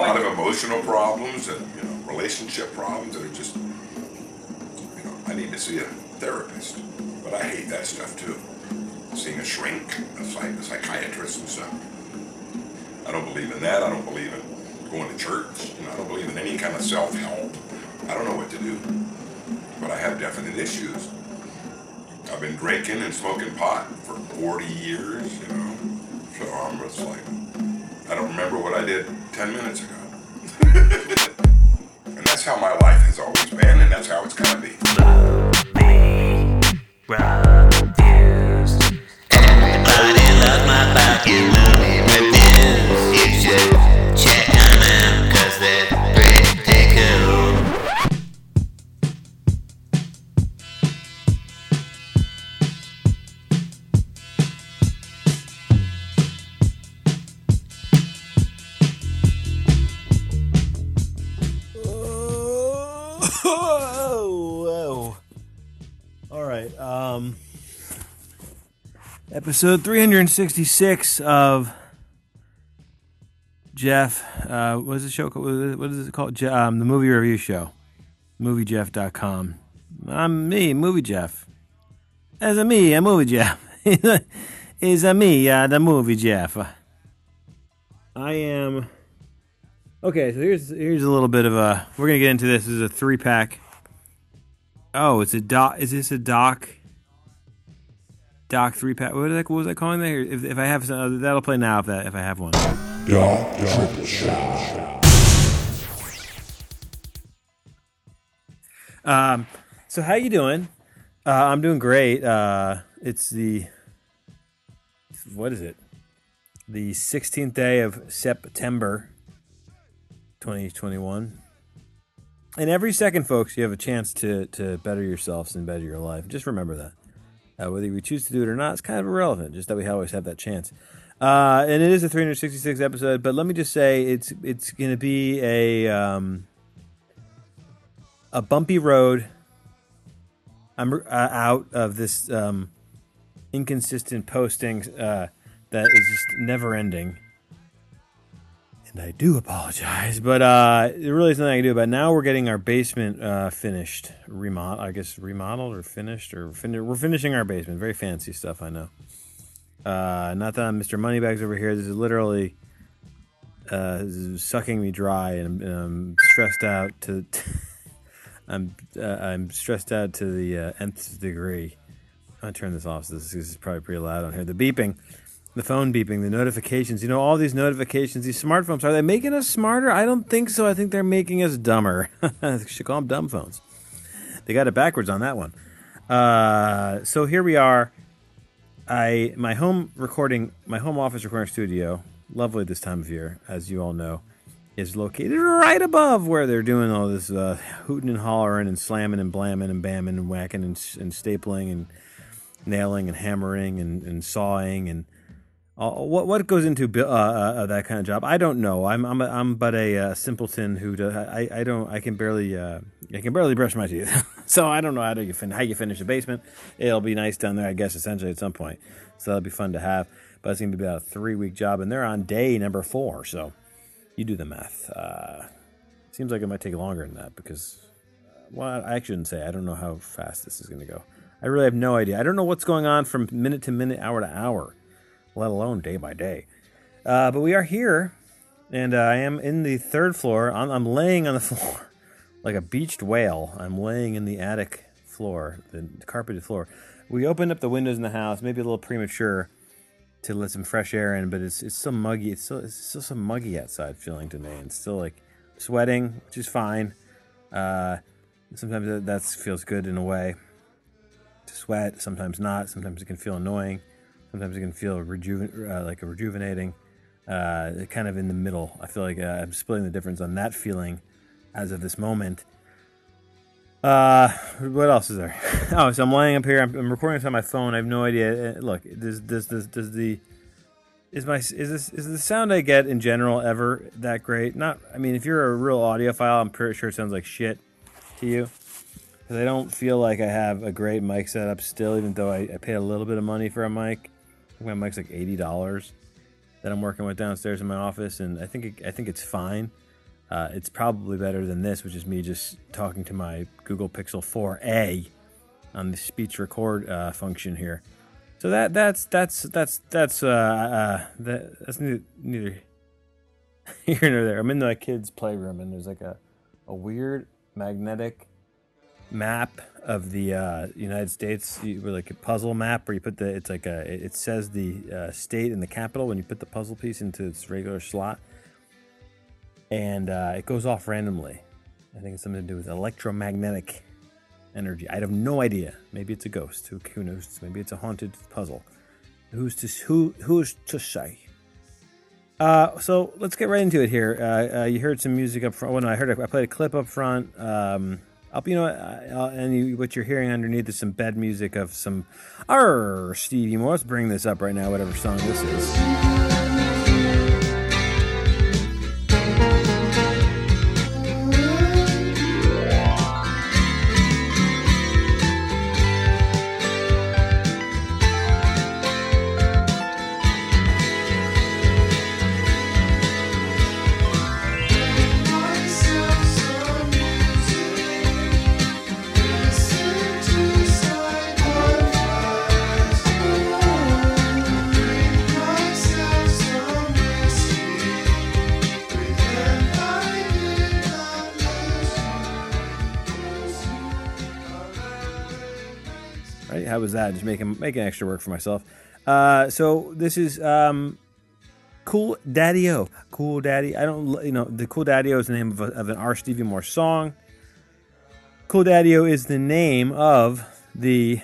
lot of emotional problems and you know relationship problems that are just you know I need to see a therapist. But I hate that stuff too. Seeing a shrink, a, psych- a psychiatrist and stuff. I don't believe in that. I don't believe in going to church. You know, I don't believe in any kind of self-help. I don't know what to do. But I have definite issues. I've been drinking and smoking pot for 40 years, you know. So I'm just like, I don't remember what I did 10 minutes ago. and that's how my life has always been, and that's how it's gonna be. Whoa. All right. Um, episode 366 of Jeff. Uh, what is the show called? What is it- What is it called? Je- um, the movie review show. MovieJeff.com. I'm me, Movie Jeff. As a me, a Movie Jeff. is a me, uh, the Movie Jeff. I am. Okay, so here's here's a little bit of a. We're gonna get into this. This is a three pack. Oh, it's a doc. Is this a doc? Doc three pack. What, that, what was I calling that? If, if I have some, that'll play now. If that if I have one. Um. So how you doing? Uh, I'm doing great. Uh, it's the. What is it? The 16th day of September. 2021. And every second, folks, you have a chance to, to better yourselves and better your life. Just remember that. Uh, whether you choose to do it or not, it's kind of irrelevant, just that we always have that chance. Uh, and it is a 366 episode, but let me just say it's it's going to be a um, a bumpy road. I'm uh, out of this um, inconsistent posting uh, that is just never ending and I do apologize, but uh, there really is nothing I can do about it. Now we're getting our basement uh, finished, remodel. I guess remodeled or finished or fin- we're finishing our basement. Very fancy stuff, I know. Uh, not that I'm Mr. Moneybags over here. This is literally uh, sucking me dry, and I'm, and I'm stressed out to. I'm uh, I'm stressed out to the uh, nth degree. I'm gonna turn this off. So this is probably pretty loud on here. The beeping the phone beeping, the notifications. You know, all these notifications, these smartphones, are they making us smarter? I don't think so. I think they're making us dumber. should call them dumb phones. They got it backwards on that one. Uh, so here we are. I my home recording, my home office recording studio, lovely this time of year, as you all know, is located right above where they're doing all this uh, hooting and hollering and slamming and blamming and bamming and whacking and, and stapling and nailing and hammering and, and sawing and uh, what what goes into uh, uh, that kind of job? I don't know. I'm I'm a, I'm but a uh, simpleton who do, I I don't I can barely uh, I can barely brush my teeth, so I don't know how to you fin- how you finish a basement. It'll be nice down there, I guess, essentially at some point. So that'll be fun to have. But it's going to be about a three week job, and they're on day number four. So you do the math. Uh, seems like it might take longer than that because well, I shouldn't say. I don't know how fast this is going to go. I really have no idea. I don't know what's going on from minute to minute, hour to hour let alone day by day. Uh, but we are here, and uh, I am in the third floor. I'm, I'm laying on the floor like a beached whale. I'm laying in the attic floor, the carpeted floor. We opened up the windows in the house, maybe a little premature to let some fresh air in, but it's it's still muggy. It's still it's still some muggy outside feeling to me. It's still like sweating, which is fine. Uh, sometimes that feels good in a way to sweat. Sometimes not. Sometimes it can feel annoying. Sometimes it can feel rejuven- uh, like a rejuvenating. Uh, kind of in the middle. I feel like uh, I'm splitting the difference on that feeling as of this moment. Uh, what else is there? Oh, so I'm laying up here. I'm, I'm recording this on my phone. I have no idea. Uh, Look, does does does does the is my is this is the sound I get in general ever that great? Not. I mean, if you're a real audiophile, I'm pretty sure it sounds like shit to you because I don't feel like I have a great mic setup still, even though I, I paid a little bit of money for a mic. My mic's like eighty dollars that I'm working with downstairs in my office, and I think it, I think it's fine. Uh, it's probably better than this, which is me just talking to my Google Pixel 4a on the speech record uh, function here. So that that's that's that's that's uh, uh that, that's neither, neither here nor there. I'm in the kid's playroom and there's like a a weird magnetic map of the uh, United States, you, like a puzzle map where you put the it's like a it says the uh, state and the capital when you put the puzzle piece into its regular slot, and uh, it goes off randomly. I think it's something to do with electromagnetic energy. I have no idea. Maybe it's a ghost. Who, who knows? Maybe it's a haunted puzzle. Who's to who who's to say? Uh, so let's get right into it here. Uh, uh, you heard some music up front. Well, no, I heard I played a clip up front. Um, up, you know, and you, what you're hearing underneath is some bed music of some. R. Stevie Moore. Bring this up right now. Whatever song this is. How was that? Just making making extra work for myself. Uh, so this is um, Cool Daddio. Cool Daddy. I don't, you know, the Cool Daddio is the name of, a, of an R. Stevie Moore song. Cool Daddio is the name of the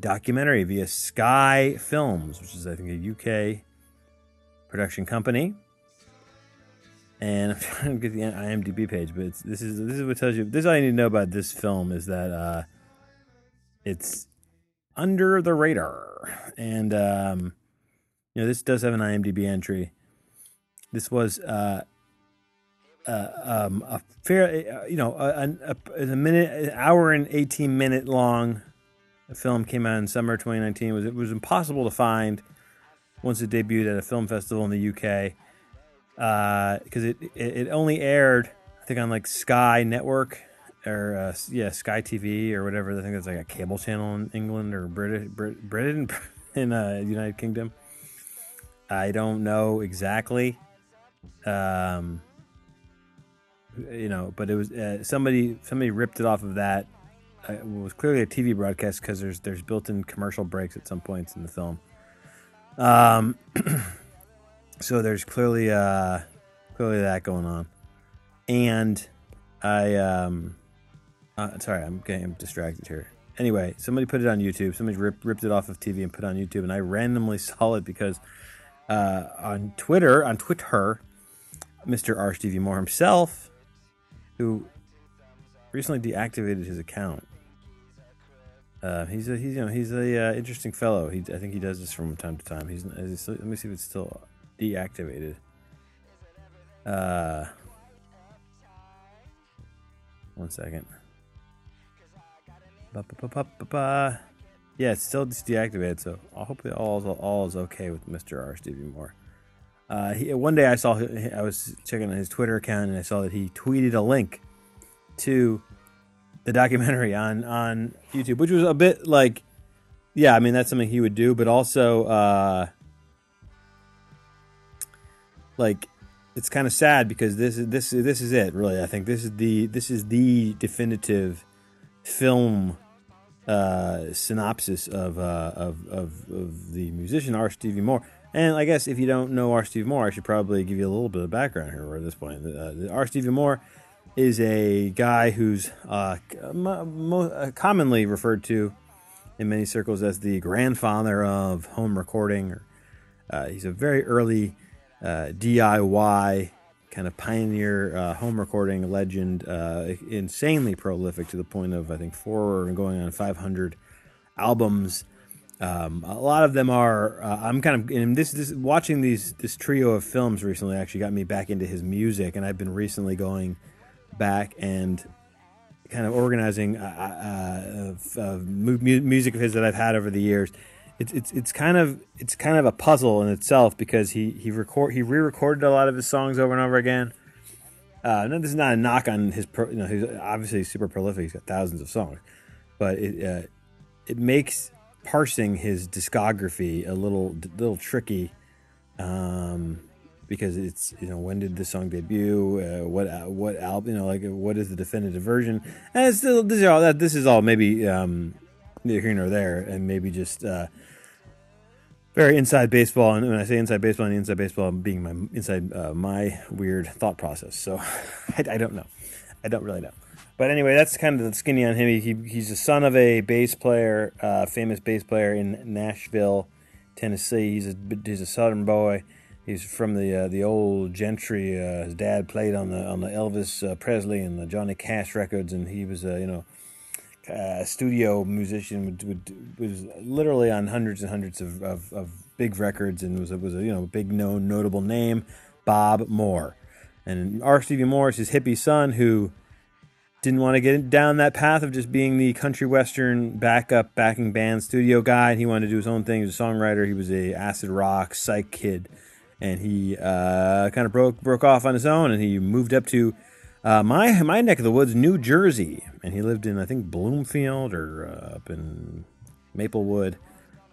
documentary via Sky Films, which is I think a UK production company. And I'm trying to get the IMDb page, but this is this is what tells you. This is all you need to know about this film is that uh, it's under the radar, and um, you know this does have an IMDb entry. This was uh, uh, um, a fair, uh, you know, a, a, a minute, an hour and eighteen minute long film came out in summer 2019. It was it was impossible to find once it debuted at a film festival in the UK because it, it it only aired I think on like Sky Network or uh, yeah Sky TV or whatever. I think that's like a cable channel in England or British Brit, Britain in uh, United Kingdom. I don't know exactly. Um, you know, but it was uh, somebody somebody ripped it off of that. Uh, it was clearly a TV broadcast because there's there's built-in commercial breaks at some points in the film. Um, so there's clearly uh clearly that going on, and I um, uh, sorry, I'm getting distracted here. Anyway, somebody put it on YouTube. Somebody ripped ripped it off of TV and put it on YouTube, and I randomly saw it because uh, on Twitter, on Twitter, Mr. Stevie Moore himself, who recently deactivated his account. Uh, he's a he's you know he's a uh, interesting fellow. He I think he does this from time to time. He's, he's let me see if it's still deactivated. Uh, one second. Ba-ba-ba-ba-ba-ba. Yeah, it's still deactivated, so hopefully all is, all is okay with Mr. R. Stevie Moore. Uh, he, one day I saw I was checking on his Twitter account and I saw that he tweeted a link to the documentary on on YouTube, which was a bit like, yeah, I mean that's something he would do, but also uh, like it's kind of sad because this is this this is it really. I think this is the this is the definitive film uh, synopsis of, uh, of, of of the musician R. Stevie Moore. And I guess if you don't know R. Stevie Moore, I should probably give you a little bit of background here at this point. Uh, R. Stevie Moore is a guy who's uh, mo- commonly referred to in many circles as the grandfather of home recording. Uh, he's a very early uh, DIY kind of pioneer uh, home recording legend, uh, insanely prolific to the point of I think four going on 500 albums. Um, a lot of them are. Uh, I'm kind of and this this watching these this trio of films recently actually got me back into his music, and I've been recently going back and kind of organizing uh, uh, uh, music of his that I've had over the years it's it's it's kind of it's kind of a puzzle in itself because he he record he re-recorded a lot of his songs over and over again. Uh, no, this is not a knock on his. Pro, you know, he's obviously super prolific. He's got thousands of songs, but it uh, it makes parsing his discography a little little tricky, um, because it's you know when did the song debut? Uh, what uh, what album? You know, like what is the definitive version? And it's still this is all that this is all maybe um, neither here nor there, and maybe just uh, very inside baseball. And when I say inside baseball, and inside baseball being my inside uh, my weird thought process. So I, I, don't know. I don't really know. But anyway, that's kind of the skinny on him. He, he's the son of a bass player, uh, famous bass player in Nashville, Tennessee. He's a he's a Southern boy. He's from the uh, the old gentry. Uh, his dad played on the on the Elvis uh, Presley and the Johnny Cash records, and he was uh, you know uh, studio musician would, would, was literally on hundreds and hundreds of, of, of, big records and was a, was a you know big known notable name, Bob Moore, and R. Stevie Morris, his hippie son, who didn't want to get down that path of just being the country western backup backing band studio guy. He wanted to do his own thing. He was a songwriter. He was a acid rock psych kid, and he uh, kind of broke broke off on his own, and he moved up to uh, my my neck of the woods, New Jersey, and he lived in I think Bloomfield or uh, up in Maplewood,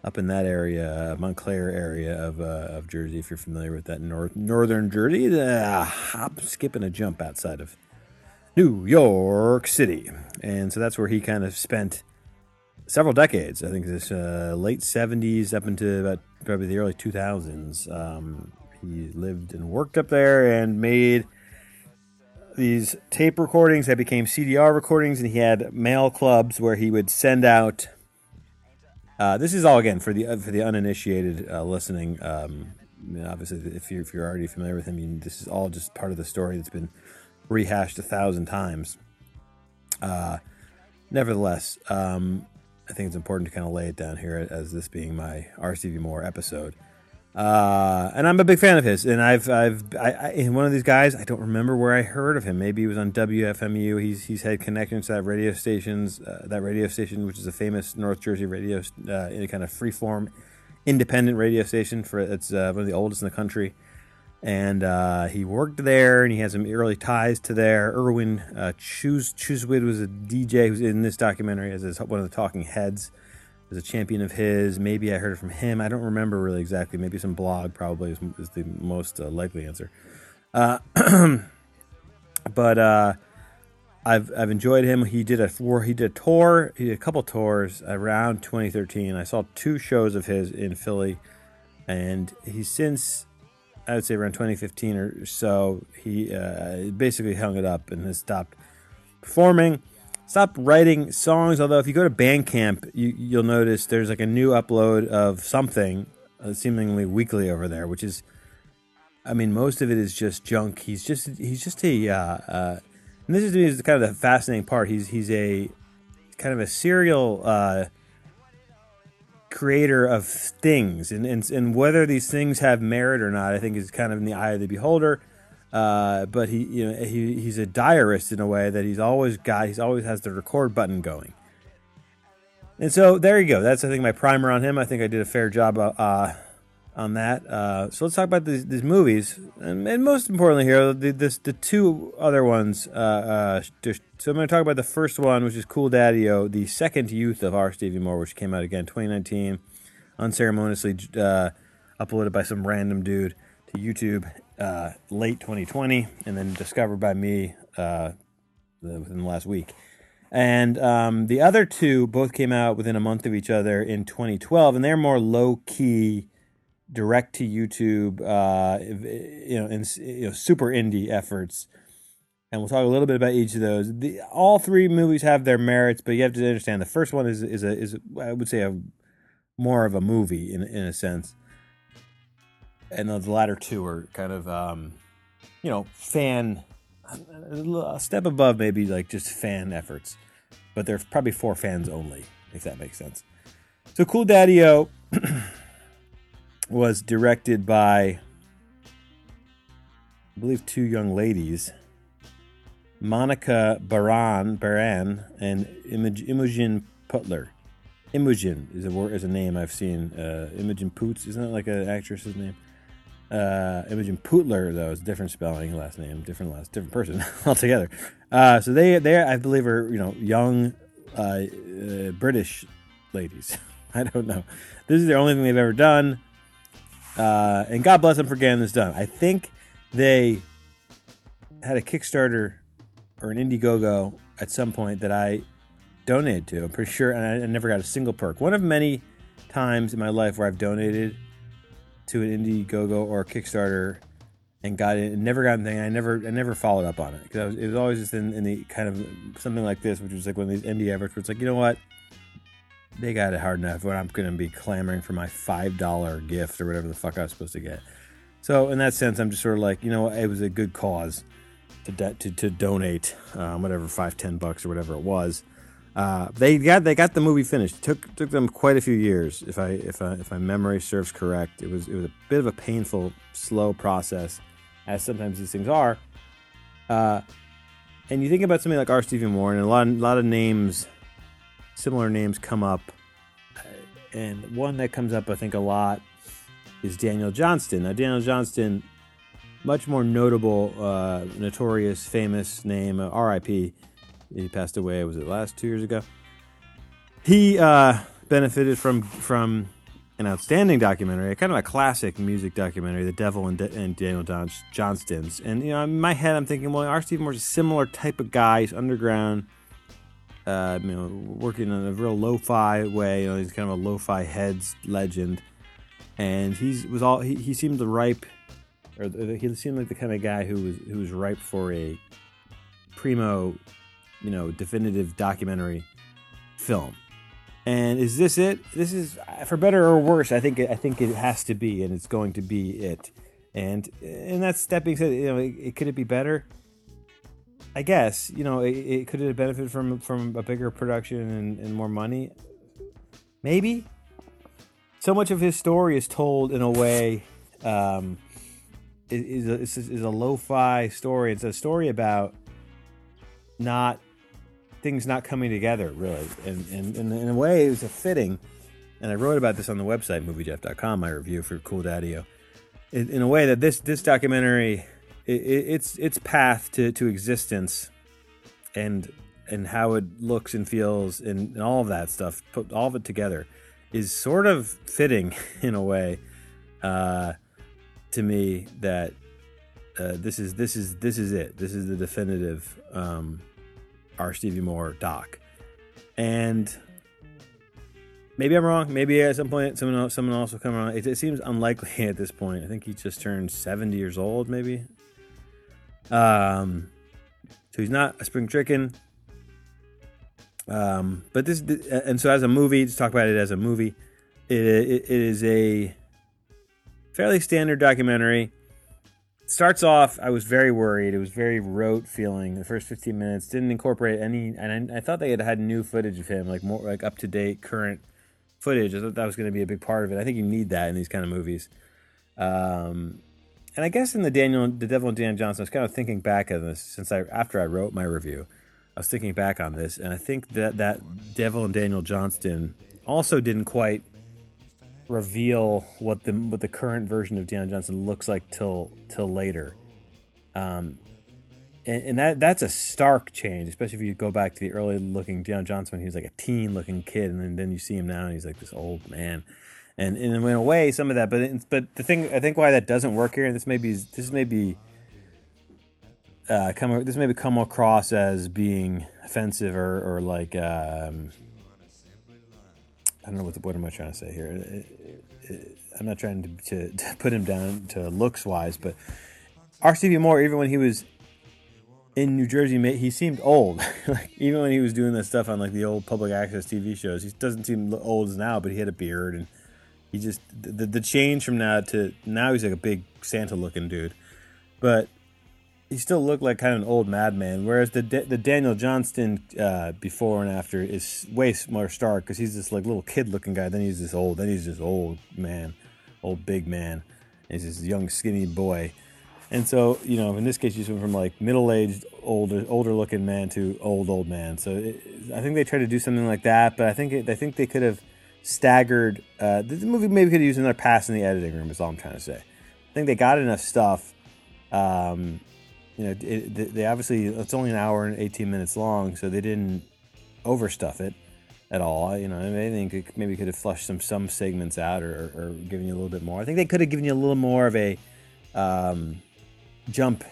up in that area, Montclair area of uh, of Jersey. If you're familiar with that north northern Jersey, uh, hop, skip, and a jump outside of New York City, and so that's where he kind of spent several decades. I think this uh, late '70s up into about probably the early 2000s. Um, he lived and worked up there and made these tape recordings that became CDR recordings, and he had mail clubs where he would send out. Uh, this is all again for the for the uninitiated uh, listening. Um, obviously, if you're if you're already familiar with him, you, this is all just part of the story that's been rehashed a thousand times. Uh, nevertheless, um, I think it's important to kind of lay it down here as this being my R. Stevie Moore episode. Uh, and I'm a big fan of his. And I've, I've, I, I, one of these guys. I don't remember where I heard of him. Maybe he was on WFMU. He's, he's had connections to that radio stations, uh, that radio station, which is a famous North Jersey radio, uh, kind of freeform, independent radio station. For it's uh, one of the oldest in the country. And uh, he worked there, and he has some early ties to there. Irwin uh, Chus- Chusid was a DJ who's in this documentary as one of the talking heads is a champion of his. Maybe I heard it from him. I don't remember really exactly. Maybe some blog probably is, is the most uh, likely answer. Uh, but uh, I've I've enjoyed him. He did a. He did a tour. He did a couple tours around 2013. I saw two shows of his in Philly, and he's since I would say around 2015 or so he uh, basically hung it up and has stopped performing Stop writing songs. Although if you go to Bandcamp, you, you'll notice there's like a new upload of something, uh, seemingly weekly over there, which is, I mean, most of it is just junk. He's just he's just a, uh, uh, and this is, is kind of the fascinating part. He's he's a kind of a serial uh, creator of things, and, and and whether these things have merit or not, I think is kind of in the eye of the beholder. Uh, but he, you know, he, he's a diarist in a way that he's always got. He's always has the record button going. And so there you go. That's I think my primer on him. I think I did a fair job uh, on that. Uh, so let's talk about these, these movies, and, and, most importantly here, the, this, the two other ones. Uh, uh, so I'm going to talk about the first one, which is Cool Daddio, the second youth of R. Stevie Moore, which came out again 2019, unceremoniously uploaded by some random dude to YouTube uh, late 2020 and then discovered by me uh, within the last week. And um, the other two both came out within a month of each other in 2012, and they're more low key, direct to YouTube, uh, you know, and you know, super indie efforts. And we'll talk a little bit about each of those. The, all three movies have their merits, but you have to understand the first one is is a is I would say a more of a movie in in a sense and the latter two are kind of um, you know fan a step above maybe like just fan efforts but they're probably for fans only if that makes sense so cool daddy-o was directed by i believe two young ladies monica baran baran and imogen putler Imogen is a word is a name I've seen. Uh, Imogen Poots isn't that like an actress's name? Uh, Imogen Pootler though is different spelling, last name, different last, different person altogether. Uh, so they they I believe are you know young uh, uh, British ladies. I don't know. This is the only thing they've ever done, uh, and God bless them for getting this done. I think they had a Kickstarter or an Indiegogo at some point that I donated to. I'm pretty sure, and I, I never got a single perk. One of many times in my life where I've donated to an Indiegogo or Kickstarter and got it and never got anything. I never I never followed up on it because it was always just in, in the kind of something like this, which was like one of these indie efforts where it's like, you know what, they got it hard enough. When I'm going to be clamoring for my five dollar gift or whatever the fuck I was supposed to get. So in that sense, I'm just sort of like, you know, it was a good cause to de- to, to donate um, whatever five ten bucks or whatever it was. Uh, they got they got the movie finished. It took took them quite a few years, if I if I, if my memory serves correct. It was it was a bit of a painful, slow process, as sometimes these things are. Uh, and you think about something like R. Stevie Moore, and a lot a lot of names, similar names come up, and one that comes up I think a lot is Daniel Johnston. Now Daniel Johnston, much more notable, uh, notorious, famous name, uh, R.I.P. He passed away. Was it last two years ago? He uh, benefited from from an outstanding documentary, kind of a classic music documentary, "The Devil and, De- and Daniel Don- Johnston's." And you know, in my head, I'm thinking, well, R. Stephen Moore's a similar type of guy. He's underground, uh, you know, working in a real lo-fi way. You know, he's kind of a lo-fi heads legend, and he's was all he, he seemed ripe, or he seemed like the kind of guy who was who was ripe for a primo you know, definitive documentary film. And is this it? This is for better or worse. I think I think it has to be, and it's going to be it. And and that's that being said, you know, it, it could it be better? I guess you know it, it could have benefited from from a bigger production and, and more money. Maybe. So much of his story is told in a way. Um, is a, is a lo-fi story. It's a story about not things not coming together really. And, and, and, in a way it was a fitting and i wrote about this on the website moviejeff.com my review for cool daddy in, in a way that this this documentary it, its its path to, to existence and and how it looks and feels and, and all of that stuff put all of it together is sort of fitting in a way uh, to me that uh, this is this is this is it. This is the definitive um, R. Stevie Moore doc. And maybe I'm wrong. Maybe at some point someone else, someone else will come around. It, it, seems unlikely at this point. I think he just turned 70 years old, maybe. Um, so he's not a spring chicken. Um, but this, and so as a movie, to talk about it as a movie, it, it, it is a fairly standard documentary starts off, I was very worried. It was very rote feeling. The first 15 minutes didn't incorporate any, and I, I thought they had had new footage of him, like more like up to date, current footage. I thought that was going to be a big part of it. I think you need that in these kind of movies. Um, and I guess in the Daniel, the Devil and Dan Johnston, I was kind of thinking back on this since I after I wrote my review, I was thinking back on this, and I think that that Devil and Daniel Johnston also didn't quite reveal what the what the current version of Deion Johnson looks like till till later. Um, and, and, that that's a stark change, especially if you go back to the early looking Deion Johnson when he was like a teen looking kid, and then, then you see him now and he's like this old man. And, and in a way, some of that, but but the thing I think why that doesn't work here, and this may be this may be uh, come this may come across as being offensive or or like um, I don't know what the, what am I trying to say here. It, it, I'm not trying to, to, to, put him down to looks wise, but R. Stevie Moore, even when he was in New Jersey, he seemed old. like even when he was doing that stuff on like the old public access TV shows, he doesn't seem old as now, but he had a beard and he just the the change from now to now he's like a big Santa looking dude. But he still looked like kind of an old madman. Whereas the the Daniel Johnston uh, before and after is way more stark because he's this like little kid looking guy. Then he's this old. Then he's this old man, old big man. And he's this young skinny boy. And so you know, in this case, you went from like middle aged older older looking man to old old man. So it, I think they tried to do something like that, but I think it, I think they could have staggered. Uh, the movie maybe could have used another pass in the editing room. Is all I'm trying to say. I think they got enough stuff. Um, you know, it, they obviously it's only an hour and 18 minutes long, so they didn't overstuff it at all. You know, I think maybe could have flushed some some segments out or, or given you a little bit more. I think they could have given you a little more of a um, jump,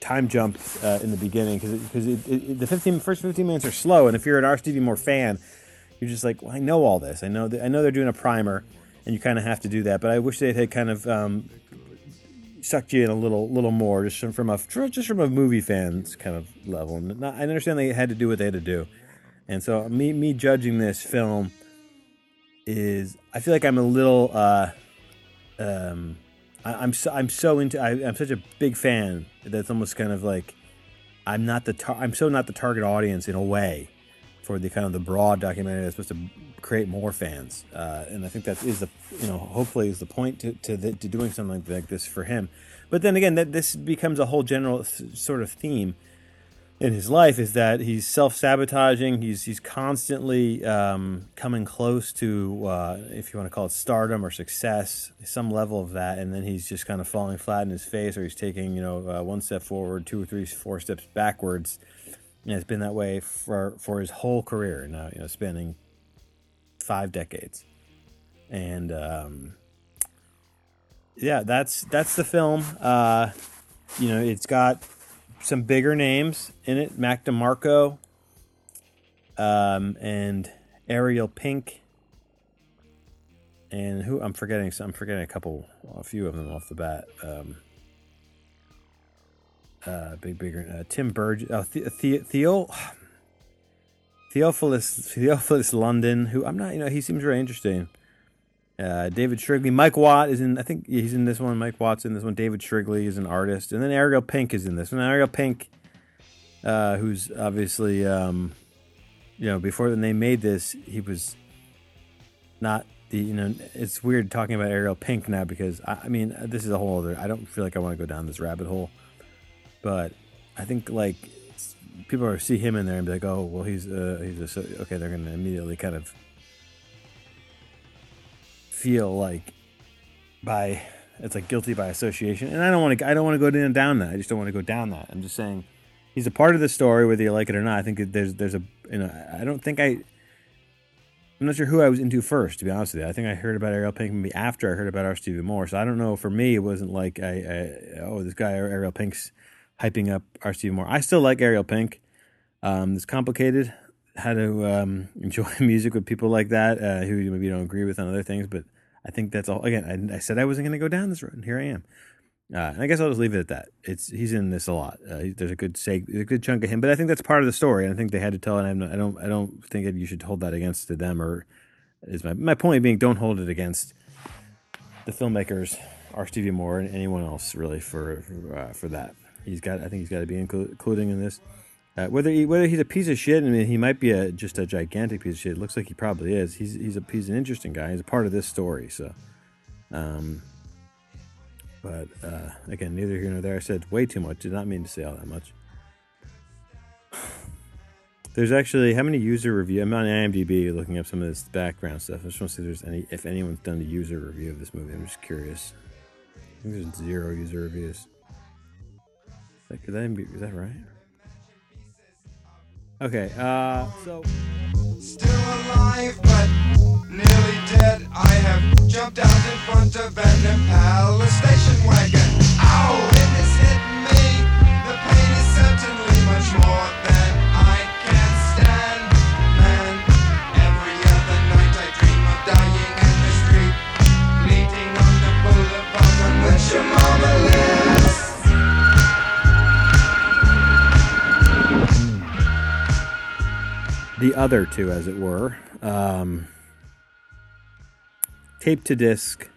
time jump uh, in the beginning because because the 15 first 15 minutes are slow, and if you're an R. Moore fan, you're just like, well, I know all this. I know that, I know they're doing a primer, and you kind of have to do that. But I wish they had kind of um, sucked you in a little little more just from a just from a movie fans kind of level. Not, I understand they had to do what they had to do and so me me judging this film is I feel like I'm a little uh, um, I, am so I'm so into I, am such a big fan that's almost kind of like I'm not the tar- I'm so not the target audience in a way for the kind of the broad documentary that's supposed to create more fans uh, and I think that is the you know hopefully is the point to to, the, to doing something like this for him but then again that this becomes a whole general sort of theme in his life is that he's self-sabotaging. He's he's constantly um, coming close to, uh, if you want to call it stardom or success, some level of that, and then he's just kind of falling flat in his face, or he's taking you know uh, one step forward, two or three, four steps backwards. And it's been that way for for his whole career now, you know, spanning five decades, and um, yeah, that's that's the film. Uh, you know, it's got some bigger names in it Mac DeMarco um, and Ariel Pink. And who I'm forgetting, So I'm forgetting a couple, a few of them off the bat. Um, uh, big, bigger, uh, Tim Burge, oh, the, the, Theo, Theophilus, Theophilus London, who I'm not, you know, he seems very interesting. Uh, David Shrigley, Mike Watt is in. I think he's in this one. Mike Watt's in this one. David Shrigley is an artist, and then Ariel Pink is in this one. Ariel Pink, uh, who's obviously, um, you know, before when they made this, he was not the. You know, it's weird talking about Ariel Pink now because I, I mean, this is a whole other. I don't feel like I want to go down this rabbit hole, but I think like people are see him in there and be like, oh, well, he's uh, he's a, okay. They're to immediately kind of feel like by it's like guilty by association, and I don't want to. I don't want to go down, down that. I just don't want to go down that. I'm just saying he's a part of the story, whether you like it or not. I think there's there's a you know I don't think I. I'm not sure who I was into first, to be honest with you. I think I heard about Ariel Pink maybe after I heard about R. Stevie Moore. So I don't know. For me, it wasn't like I, I oh this guy Ariel Pink's hyping up R. Stevie Moore. I still like Ariel Pink. Um, it's complicated how to um, enjoy music with people like that uh, who maybe don't agree with on other things. But I think that's all. Again, I, I said I wasn't going to go down this road, and here I am. Uh, and I guess I'll just leave it at that. It's he's in this a lot. Uh, there's a good say, a good chunk of him, but I think that's part of the story. And I think they had to tell. I don't, I don't, I don't think you should hold that against them. Or is my my point being, don't hold it against the filmmakers, R. Stevie Moore, and anyone else really for for, uh, for that. He's got. I think he's got to be inclu- including in this. Uh, whether he, whether he's a piece of shit, I mean, he might be a just a gigantic piece of shit. It looks like he probably is. He's he's a he's an interesting guy. He's a part of this story. So, um, but uh, again, neither here nor there. I said way too much. Did not mean to say all that much. There's actually how many user review? I'm on IMDb looking up some of this background stuff. I just want to see if there's any if anyone's done a user review of this movie. I'm just curious. I think there's zero user reviews. That, is that right? Okay, uh, so. Still alive, but nearly dead. I have jumped out in front of an Impala station wagon. Ow! Other two, as it were. Um, tape to disc.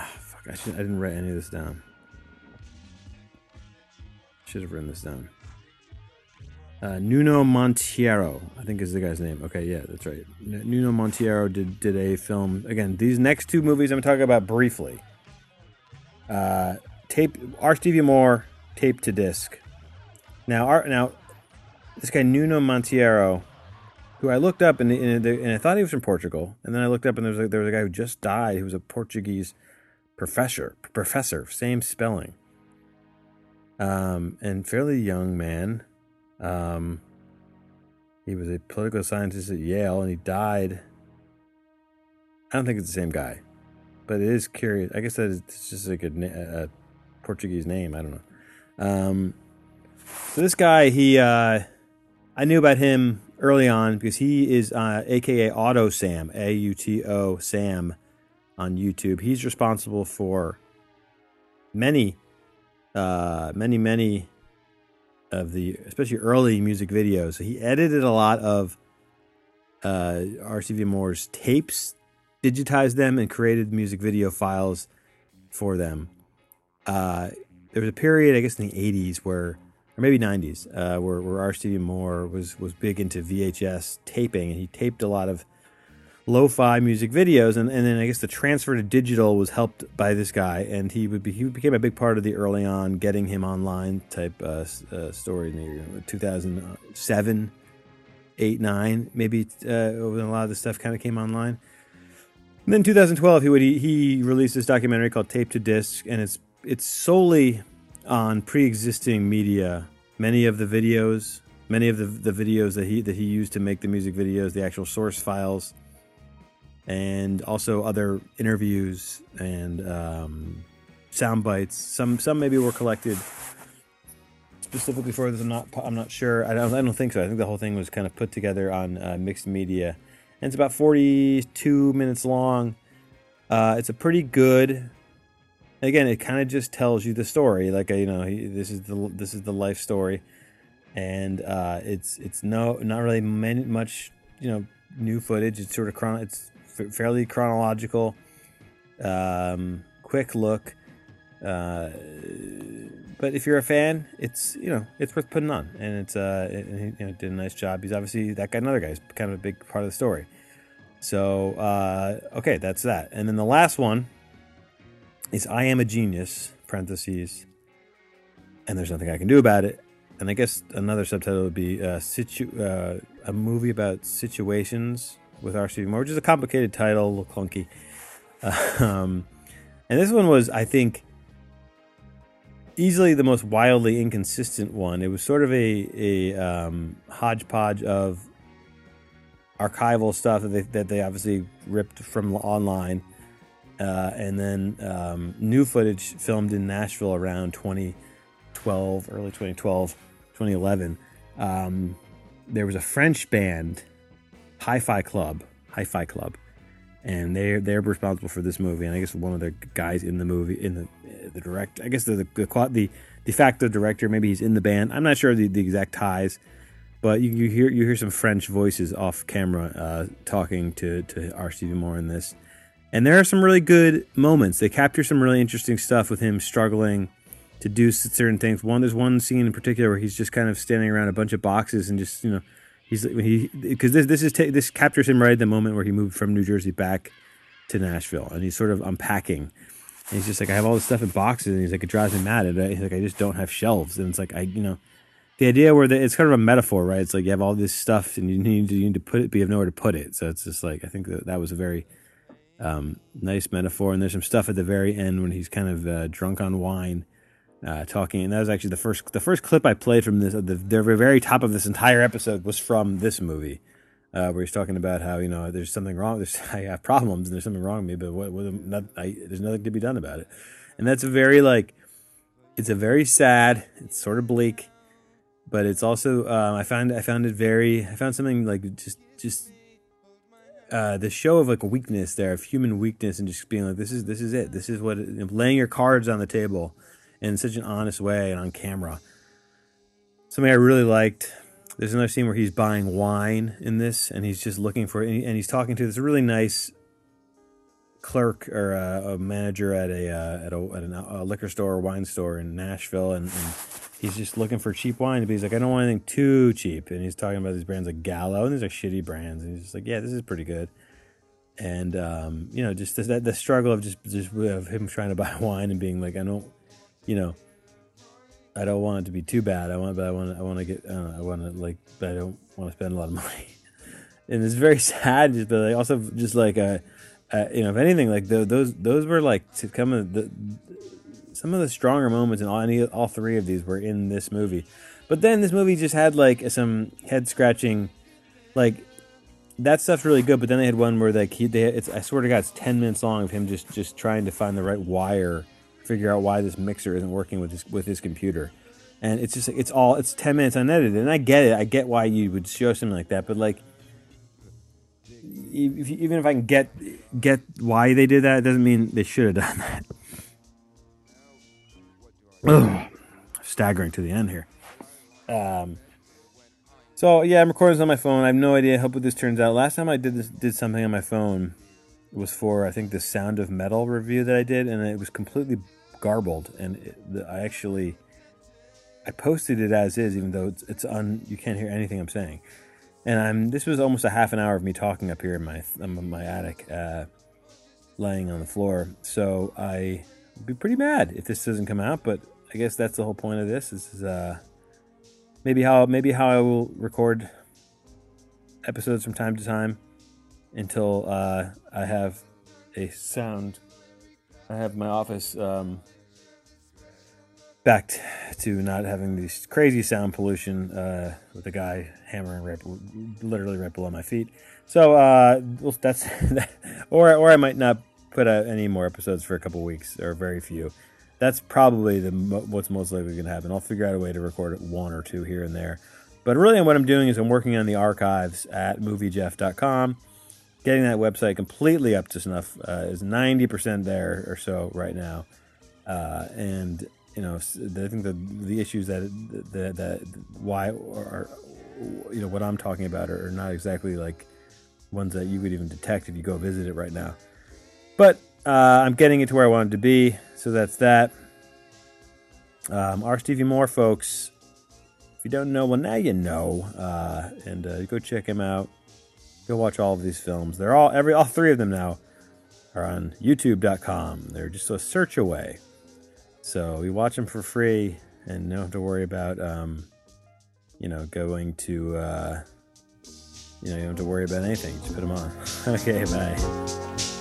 Oh, fuck, I, should, I didn't write any of this down. Should have written this down. Uh, Nuno Monteiro, I think is the guy's name. Okay, yeah, that's right. Nuno Monteiro did did a film. Again, these next two movies I'm talking about briefly. Uh, tape R. Stevie Moore, tape to disc. Now, our, now this guy Nuno Monteiro, who I looked up and, and, and I thought he was from Portugal, and then I looked up and there was a, there was a guy who just died who was a Portuguese professor, professor, same spelling, um, and fairly young man. Um, he was a political scientist at Yale, and he died. I don't think it's the same guy, but it is curious. I guess that is it's just like a, a Portuguese name. I don't know. Um, so this guy, he, uh, I knew about him early on because he is, uh, AKA Auto Sam, A U T O Sam, on YouTube. He's responsible for many, uh, many, many of the, especially early music videos. So he edited a lot of uh, R. Stevie Moore's tapes, digitized them, and created music video files for them. Uh, there was a period, I guess, in the '80s where, or maybe '90s, uh, where where R. Stevie Moore was was big into VHS taping, and he taped a lot of lo-fi music videos, and, and then I guess the transfer to digital was helped by this guy, and he would be he became a big part of the early on getting him online type uh, uh, story in the you know, 2007, eight, nine, maybe uh, when a lot of the stuff kind of came online. And then 2012, he would he, he released this documentary called Tape to Disc, and it's it's solely on pre-existing media. Many of the videos, many of the, the videos that he that he used to make the music videos, the actual source files, and also other interviews and um, sound bites. Some some maybe were collected specifically for this. I'm not I'm not sure. I don't, I don't think so. I think the whole thing was kind of put together on uh, mixed media, and it's about 42 minutes long. Uh, it's a pretty good. Again, it kind of just tells you the story. Like uh, you know, this is the this is the life story, and uh, it's it's no not really many, much you know new footage. It's sort of chron- it's fairly chronological. Um, quick look. Uh, but if you're a fan, it's you know it's worth putting on, and it's uh and he you know, did a nice job. He's obviously that guy, another guy's kind of a big part of the story. So uh, okay, that's that. And then the last one is I am a genius parentheses, and there's nothing I can do about it. And I guess another subtitle would be uh, situ- uh, a movie about situations with R. Stevie Moore, which is a complicated title, a little clunky. um, and this one was, I think, easily the most wildly inconsistent one. It was sort of a a um, hodgepodge of archival stuff that they that they obviously ripped from online, uh, and then um, new footage filmed in Nashville around 2012, early 2012, 2011. Um, there was a French band, Hi-Fi Club, Hi-Fi Club, and they they're responsible for this movie. And I guess one of the guys in the movie, in the the direct, I guess the the the, the de facto director, maybe he's in the band. I'm not sure the, the exact ties, but you, you hear you hear some French voices off camera uh, talking to to R. Stevie Moore in this, and there are some really good moments. They capture some really interesting stuff with him struggling to do certain things. One there's one scene in particular where he's just kind of standing around a bunch of boxes and just you know he's he because this this is ta- this captures him right at the moment where he moved from New Jersey back to Nashville and he's sort of unpacking. And he's just like, I have all this stuff in boxes, and he's like, it drives me mad. And he's like, I just don't have shelves, and it's like, I, you know, the idea where the, it's kind of a metaphor, right? It's like you have all this stuff, and you need to you need to put it, but you have nowhere to put it. So it's just like I think that that was a very um, nice metaphor. And there's some stuff at the very end when he's kind of uh, drunk on wine, uh, talking. And that was actually the first the first clip I played from this. The, the very top of this entire episode was from this movie, uh, where he's talking about how you know there's something wrong. There's I have problems and there's something wrong with me, but what, what not, I, there's nothing to be done about it. And that's a very like it's a very sad. It's sort of bleak, but it's also um, I found I found it very I found something like just just uh, the show of like weakness there of human weakness and just being like this is this is it this is what it, you know, laying your cards on the table in such an honest way and on camera. Something I really liked. There's another scene where he's buying wine in this, and he's just looking for, and, he, and he's talking to this really nice clerk or a, a manager at a uh, at, a, at an, a liquor store or wine store in Nashville, and, and he's just looking for cheap wine. But he's like, I don't want anything too cheap, and he's talking about these brands like Gallo, and these are shitty brands, and he's just like, Yeah, this is pretty good. And um, you know, just the struggle of just just of him trying to buy wine and being like, I don't, you know, I don't want it to be too bad. I want, but I want, I want to get, I, I want to like, but I don't want to spend a lot of money. and it's very sad, just but like also just like a, uh, you know, if anything, like the, those, those were like to come of the, some of the stronger moments in all, any, all three of these were in this movie. But then this movie just had like some head scratching, like that stuff's really good. But then they had one where like he, they, it's, I swear to God, it's ten minutes long of him just just trying to find the right wire, figure out why this mixer isn't working with his with his computer, and it's just it's all it's ten minutes unedited. And I get it, I get why you would show something like that, but like. If, even if I can get get why they did that, it doesn't mean they should have done that. Ugh, staggering to the end here. Um, so yeah, I'm recording this on my phone. I have no idea how this turns out. Last time I did this, did something on my phone was for I think the Sound of Metal review that I did, and it was completely garbled. And it, I actually I posted it as is, even though it's, it's on. You can't hear anything I'm saying. And I'm. This was almost a half an hour of me talking up here in my in my attic, uh, laying on the floor. So I would be pretty mad if this doesn't come out. But I guess that's the whole point of this. This is uh, maybe how maybe how I will record episodes from time to time until uh, I have a sound. I have my office um, back to not having this crazy sound pollution uh, with a guy hammering right, literally right below my feet. So uh, that's or or I might not put out any more episodes for a couple weeks or very few. That's probably the what's most likely going to happen. I'll figure out a way to record one or two here and there. But really, what I'm doing is I'm working on the archives at moviejeff.com, getting that website completely up to snuff. Uh, is 90% there or so right now, uh, and you know, I think the the issues that that, that why are you know what I'm talking about are, not exactly like ones that you would even detect if you go visit it right now. But uh, I'm getting it to where I wanted to be, so that's that. Um, R. Stevie Moore, folks. If you don't know, well, now you know, uh, and uh, go check him out. Go watch all of these films. They're all every all three of them now are on YouTube.com. They're just a search away. So you watch them for free and don't have to worry about, um, you know, going to, uh, you know, you don't have to worry about anything. Just put them on. okay, bye.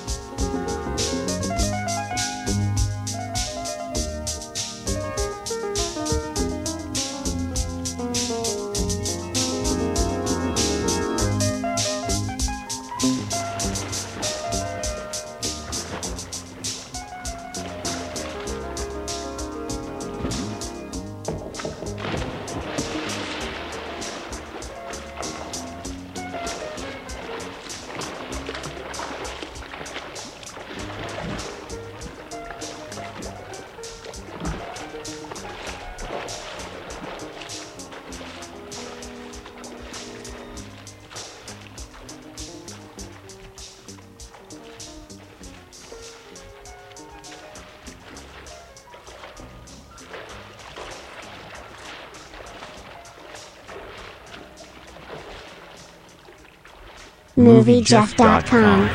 MovieJeff.com.